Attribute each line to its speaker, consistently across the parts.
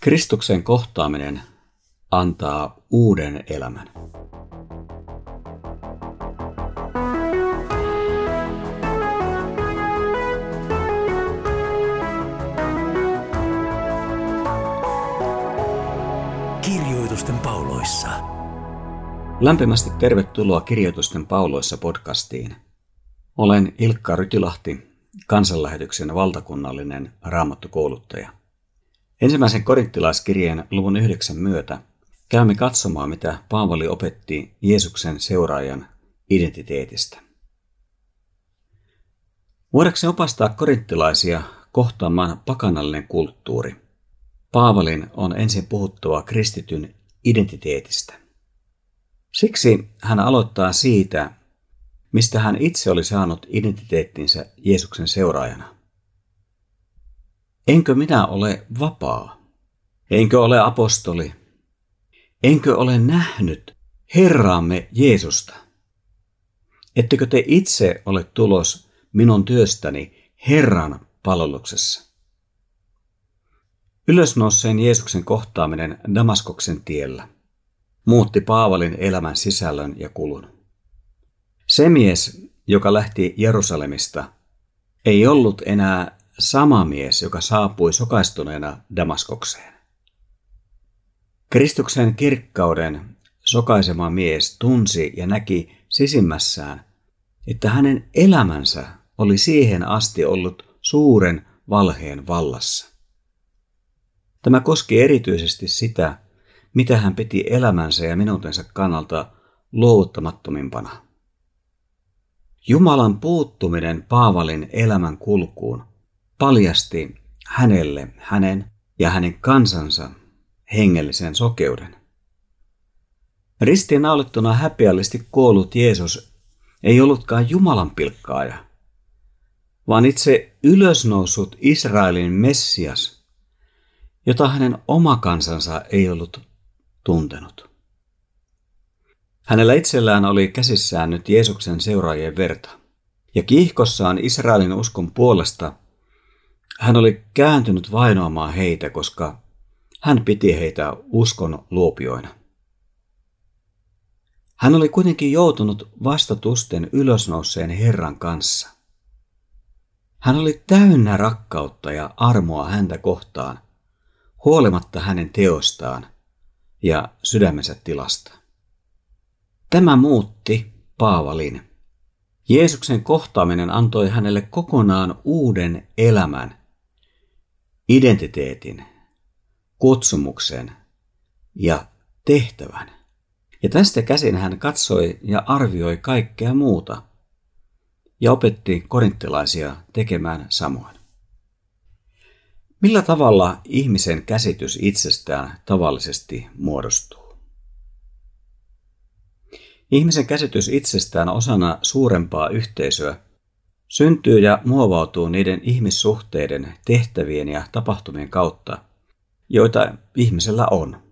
Speaker 1: Kristuksen kohtaaminen antaa uuden elämän.
Speaker 2: Kirjoitusten pauloissa.
Speaker 1: Lämpimästi tervetuloa Kirjoitusten pauloissa podcastiin. Olen Ilkka Rytilahti, kansanlähetyksen valtakunnallinen raamattukouluttaja. Ensimmäisen korinttilaiskirjeen luvun yhdeksän myötä käymme katsomaan, mitä Paavali opetti Jeesuksen seuraajan identiteetistä. Voidaanko opastaa korinttilaisia kohtaamaan pakanallinen kulttuuri? Paavalin on ensin puhuttua kristityn identiteetistä. Siksi hän aloittaa siitä, mistä hän itse oli saanut identiteettinsä Jeesuksen seuraajana. Enkö minä ole vapaa? Enkö ole apostoli? Enkö ole nähnyt Herraamme Jeesusta? Ettekö te itse ole tulos minun työstäni Herran palveluksessa? Ylösnouseen Jeesuksen kohtaaminen Damaskoksen tiellä muutti Paavalin elämän sisällön ja kulun. Se mies, joka lähti Jerusalemista, ei ollut enää sama mies, joka saapui sokaistuneena Damaskokseen. Kristuksen kirkkauden sokaisema mies tunsi ja näki sisimmässään, että hänen elämänsä oli siihen asti ollut suuren valheen vallassa. Tämä koski erityisesti sitä, mitä hän piti elämänsä ja minuutensa kannalta luovuttamattomimpana. Jumalan puuttuminen Paavalin elämän kulkuun paljasti hänelle hänen ja hänen kansansa hengellisen sokeuden. Ristiinnaulittuna häpeällisesti kuollut Jeesus ei ollutkaan Jumalan pilkkaaja, vaan itse ylösnousut Israelin Messias, jota hänen oma kansansa ei ollut tuntenut. Hänellä itsellään oli käsissään nyt Jeesuksen seuraajien verta, ja kiihkossaan Israelin uskon puolesta hän oli kääntynyt vainoamaan heitä, koska hän piti heitä uskon luopioina. Hän oli kuitenkin joutunut vastatusten ylösnouseen Herran kanssa. Hän oli täynnä rakkautta ja armoa häntä kohtaan, huolimatta hänen teostaan ja sydämensä tilasta. Tämä muutti Paavalin. Jeesuksen kohtaaminen antoi hänelle kokonaan uuden elämän identiteetin, kutsumuksen ja tehtävän. Ja tästä käsin hän katsoi ja arvioi kaikkea muuta ja opetti korinttilaisia tekemään samoin. Millä tavalla ihmisen käsitys itsestään tavallisesti muodostuu? Ihmisen käsitys itsestään osana suurempaa yhteisöä syntyy ja muovautuu niiden ihmissuhteiden, tehtävien ja tapahtumien kautta, joita ihmisellä on.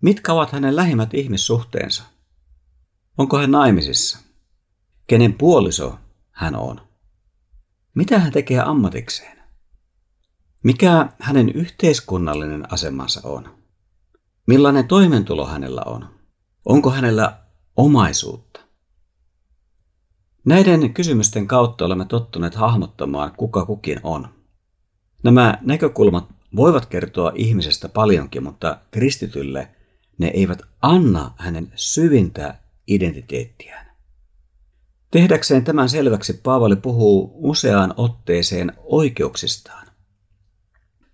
Speaker 1: Mitkä ovat hänen lähimmät ihmissuhteensa? Onko hän naimisissa? Kenen puoliso hän on? Mitä hän tekee ammatikseen? Mikä hänen yhteiskunnallinen asemansa on? Millainen toimeentulo hänellä on? Onko hänellä omaisuutta? Näiden kysymysten kautta olemme tottuneet hahmottamaan, kuka kukin on. Nämä näkökulmat voivat kertoa ihmisestä paljonkin, mutta kristitylle ne eivät anna hänen syvintä identiteettiään. Tehdäkseen tämän selväksi Paavali puhuu useaan otteeseen oikeuksistaan.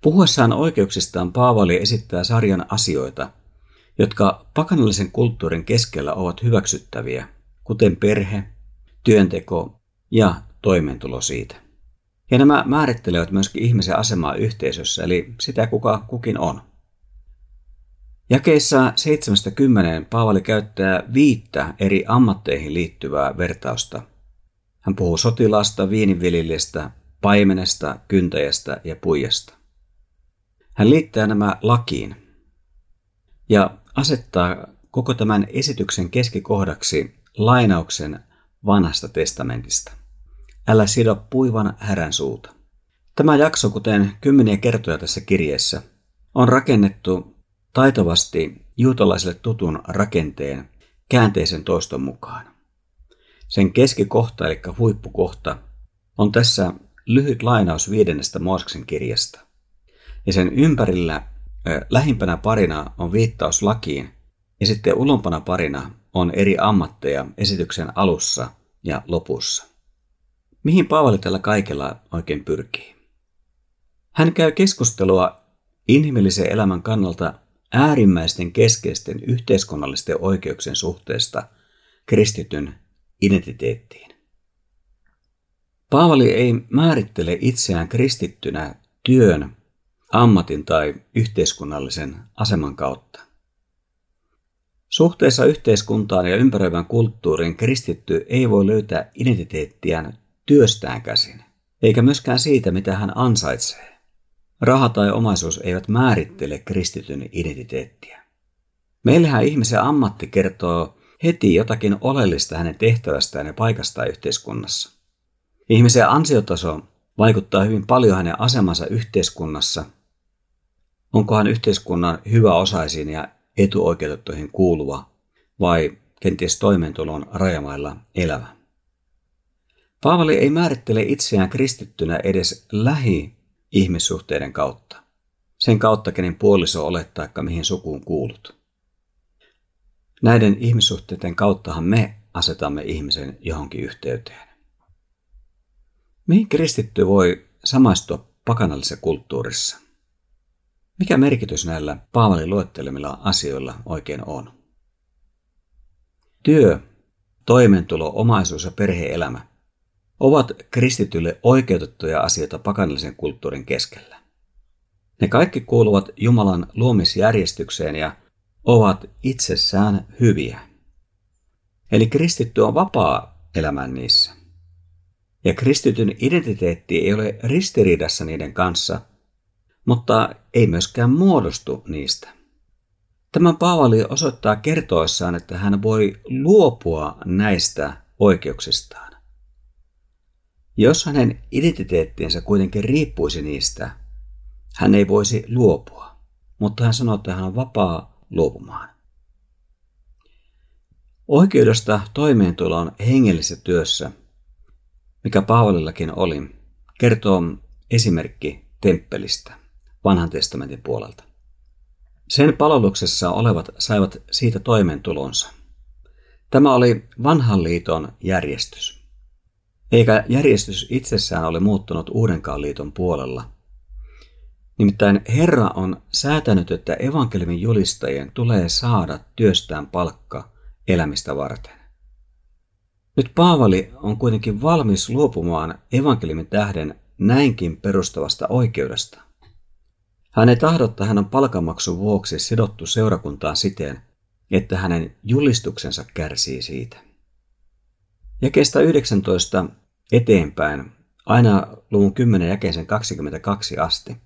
Speaker 1: Puhuessaan oikeuksistaan Paavali esittää sarjan asioita, jotka pakanallisen kulttuurin keskellä ovat hyväksyttäviä, kuten perhe, työnteko ja toimeentulo siitä. Ja nämä määrittelevät myöskin ihmisen asemaa yhteisössä, eli sitä kuka kukin on. Jakeissa 70 Paavali käyttää viittä eri ammatteihin liittyvää vertausta. Hän puhuu sotilaasta, viininviljelijästä, paimenesta, kyntäjästä ja puijasta. Hän liittää nämä lakiin ja asettaa koko tämän esityksen keskikohdaksi lainauksen vanhasta testamentista. Älä sido puivan härän suuta. Tämä jakso, kuten kymmeniä kertoja tässä kirjeessä, on rakennettu taitavasti juutalaisille tutun rakenteen käänteisen toiston mukaan. Sen keskikohta, eli huippukohta, on tässä lyhyt lainaus viidennestä Mooseksen kirjasta. Ja sen ympärillä lähimpänä parina on viittaus lakiin, ja sitten ulompana parina on eri ammatteja esityksen alussa ja lopussa. Mihin Paavali tällä kaikella oikein pyrkii? Hän käy keskustelua inhimillisen elämän kannalta äärimmäisten keskeisten yhteiskunnallisten oikeuksien suhteesta kristityn identiteettiin. Paavali ei määrittele itseään kristittynä työn, ammatin tai yhteiskunnallisen aseman kautta. Suhteessa yhteiskuntaan ja ympäröivän kulttuuriin kristitty ei voi löytää identiteettiään työstään käsin, eikä myöskään siitä, mitä hän ansaitsee. Raha tai omaisuus eivät määrittele kristityn identiteettiä. Meillähän ihmisen ammatti kertoo heti jotakin oleellista hänen tehtävästään ja paikastaan yhteiskunnassa. Ihmisen ansiotaso vaikuttaa hyvin paljon hänen asemansa yhteiskunnassa. Onko hän yhteiskunnan hyväosaisiin ja etuoikeutettuihin kuuluva vai kenties toimeentulon rajamailla elävä. Paavali ei määrittele itseään kristittynä edes lähi-ihmissuhteiden kautta. Sen kautta, kenen puoliso olet taikka mihin sukuun kuulut. Näiden ihmissuhteiden kauttahan me asetamme ihmisen johonkin yhteyteen. Mihin kristitty voi samaistua pakanallisessa kulttuurissa? Mikä merkitys näillä Paavalin luettelemilla asioilla oikein on? Työ, toimeentulo, omaisuus ja perheelämä ovat kristitylle oikeutettuja asioita pakanallisen kulttuurin keskellä. Ne kaikki kuuluvat Jumalan luomisjärjestykseen ja ovat itsessään hyviä. Eli kristitty on vapaa elämään niissä. Ja kristityn identiteetti ei ole ristiriidassa niiden kanssa, mutta ei myöskään muodostu niistä. Tämän Paavali osoittaa kertoessaan, että hän voi luopua näistä oikeuksistaan. Jos hänen identiteettinsä kuitenkin riippuisi niistä, hän ei voisi luopua, mutta hän sanoo, että hän on vapaa luopumaan. Oikeudesta toimeentuloon hengellisessä työssä, mikä Paavalillakin oli, kertoo esimerkki temppelistä vanhan testamentin puolelta. Sen palveluksessa olevat saivat siitä toimeentulonsa. Tämä oli vanhan liiton järjestys. Eikä järjestys itsessään ole muuttunut uudenkaan liiton puolella. Nimittäin Herra on säätänyt, että evankeliumin julistajien tulee saada työstään palkka elämistä varten. Nyt Paavali on kuitenkin valmis luopumaan evankeliumin tähden näinkin perustavasta oikeudesta. Hän ei tahdo, että hän on palkanmaksun vuoksi sidottu seurakuntaan siten, että hänen julistuksensa kärsii siitä. Ja kestä 19 eteenpäin, aina luvun 10 jäkeisen 22 asti.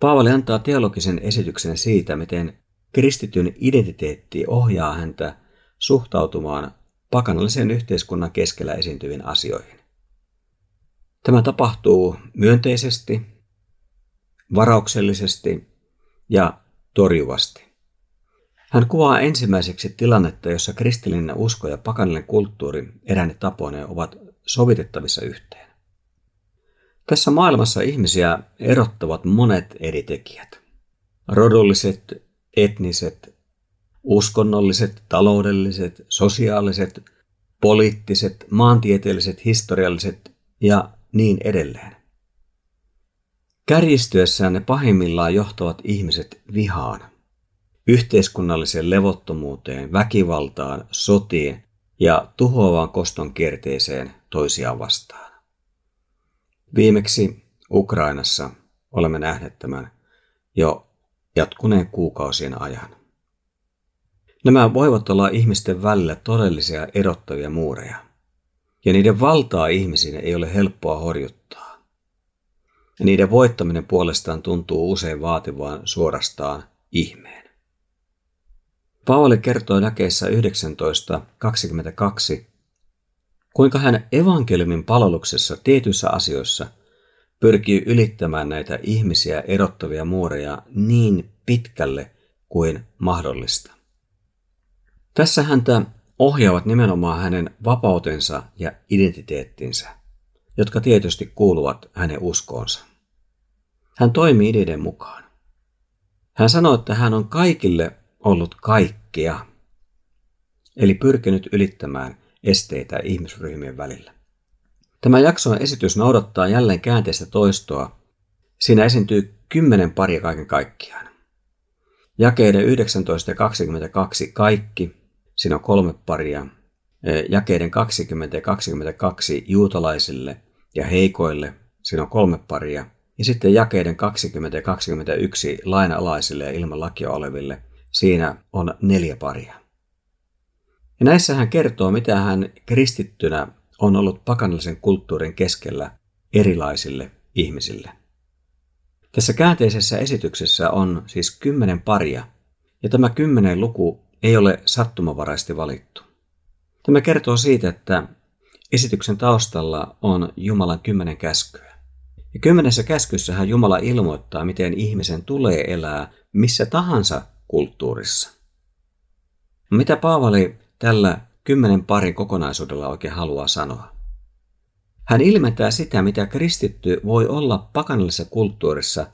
Speaker 1: Paavali antaa teologisen esityksen siitä, miten kristityn identiteetti ohjaa häntä suhtautumaan pakanallisen yhteiskunnan keskellä esiintyviin asioihin. Tämä tapahtuu myönteisesti varauksellisesti ja torjuvasti. Hän kuvaa ensimmäiseksi tilannetta, jossa kristillinen usko ja pakanallinen kulttuuri eräänne tapoineen ovat sovitettavissa yhteen. Tässä maailmassa ihmisiä erottavat monet eri tekijät. Rodolliset, etniset, uskonnolliset, taloudelliset, sosiaaliset, poliittiset, maantieteelliset, historialliset ja niin edelleen. Kärjistyessään ne pahimmillaan johtavat ihmiset vihaan, yhteiskunnalliseen levottomuuteen, väkivaltaan, sotiin ja tuhoavaan koston kierteeseen toisiaan vastaan. Viimeksi Ukrainassa olemme nähneet tämän jo jatkuneen kuukausien ajan. Nämä voivat olla ihmisten välillä todellisia erottavia muureja, ja niiden valtaa ihmisiin ei ole helppoa horjuttaa. Ja niiden voittaminen puolestaan tuntuu usein vaativaan suorastaan ihmeen. Paavali kertoo näkeessä 19.22, kuinka hän evankeliumin palveluksessa tietyissä asioissa pyrkii ylittämään näitä ihmisiä erottavia muureja niin pitkälle kuin mahdollista. Tässä häntä ohjaavat nimenomaan hänen vapautensa ja identiteettinsä, jotka tietysti kuuluvat hänen uskoonsa. Hän toimii ideiden mukaan. Hän sanoi, että hän on kaikille ollut kaikkea, eli pyrkinyt ylittämään esteitä ihmisryhmien välillä. Tämä jakson esitys noudattaa jälleen käänteistä toistoa. Siinä esiintyy kymmenen paria kaiken kaikkiaan. Jakeiden 19 ja 22 kaikki, siinä on kolme paria. Jakeiden 20 ja 22 juutalaisille ja heikoille, siinä on kolme paria. Ja sitten jakeiden 20 ja 21 lainalaisille ja ilman lakia oleville, siinä on neljä paria. Ja näissä hän kertoo, mitä hän kristittynä on ollut pakanallisen kulttuurin keskellä erilaisille ihmisille. Tässä käänteisessä esityksessä on siis kymmenen paria, ja tämä kymmenen luku ei ole sattumavaraisesti valittu. Tämä kertoo siitä, että esityksen taustalla on Jumalan kymmenen käskyä. Ja kymmenessä käskyssähän Jumala ilmoittaa, miten ihmisen tulee elää missä tahansa kulttuurissa. Mitä Paavali tällä kymmenen parin kokonaisuudella oikein haluaa sanoa? Hän ilmentää sitä, mitä kristitty voi olla pakanallisessa kulttuurissa,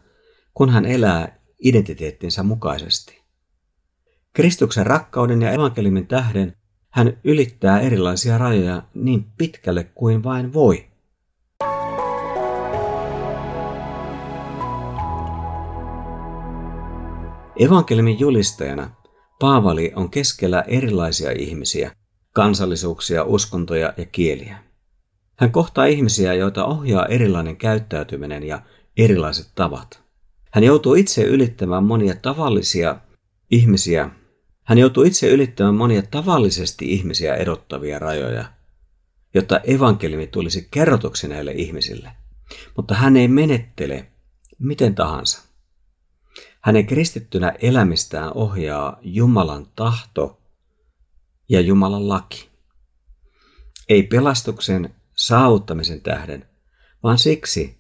Speaker 1: kun hän elää identiteettinsä mukaisesti. Kristuksen rakkauden ja evankeliumin tähden hän ylittää erilaisia rajoja niin pitkälle kuin vain voi. Evankeliumin julistajana Paavali on keskellä erilaisia ihmisiä, kansallisuuksia, uskontoja ja kieliä. Hän kohtaa ihmisiä, joita ohjaa erilainen käyttäytyminen ja erilaiset tavat. Hän joutuu itse ylittämään monia tavallisia ihmisiä. Hän joutuu itse ylittämään monia tavallisesti ihmisiä erottavia rajoja, jotta evankeliumi tulisi kerrotuksi näille ihmisille. Mutta hän ei menettele miten tahansa. Hänen kristittynä elämistään ohjaa Jumalan tahto ja Jumalan laki. Ei pelastuksen saavuttamisen tähden, vaan siksi,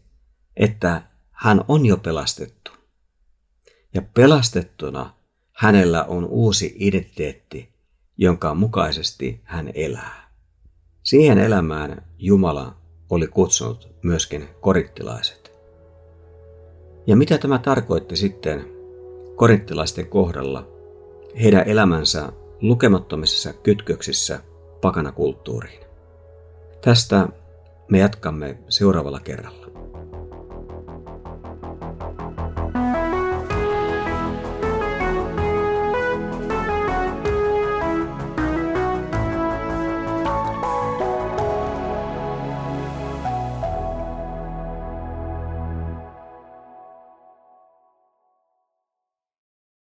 Speaker 1: että hän on jo pelastettu. Ja pelastettuna hänellä on uusi identiteetti, jonka mukaisesti hän elää. Siihen elämään Jumala oli kutsunut myöskin korittilaiset. Ja mitä tämä tarkoitti sitten korinttilaisten kohdalla heidän elämänsä lukemattomissa kytköksissä pakanakulttuuriin. Tästä me jatkamme seuraavalla kerralla.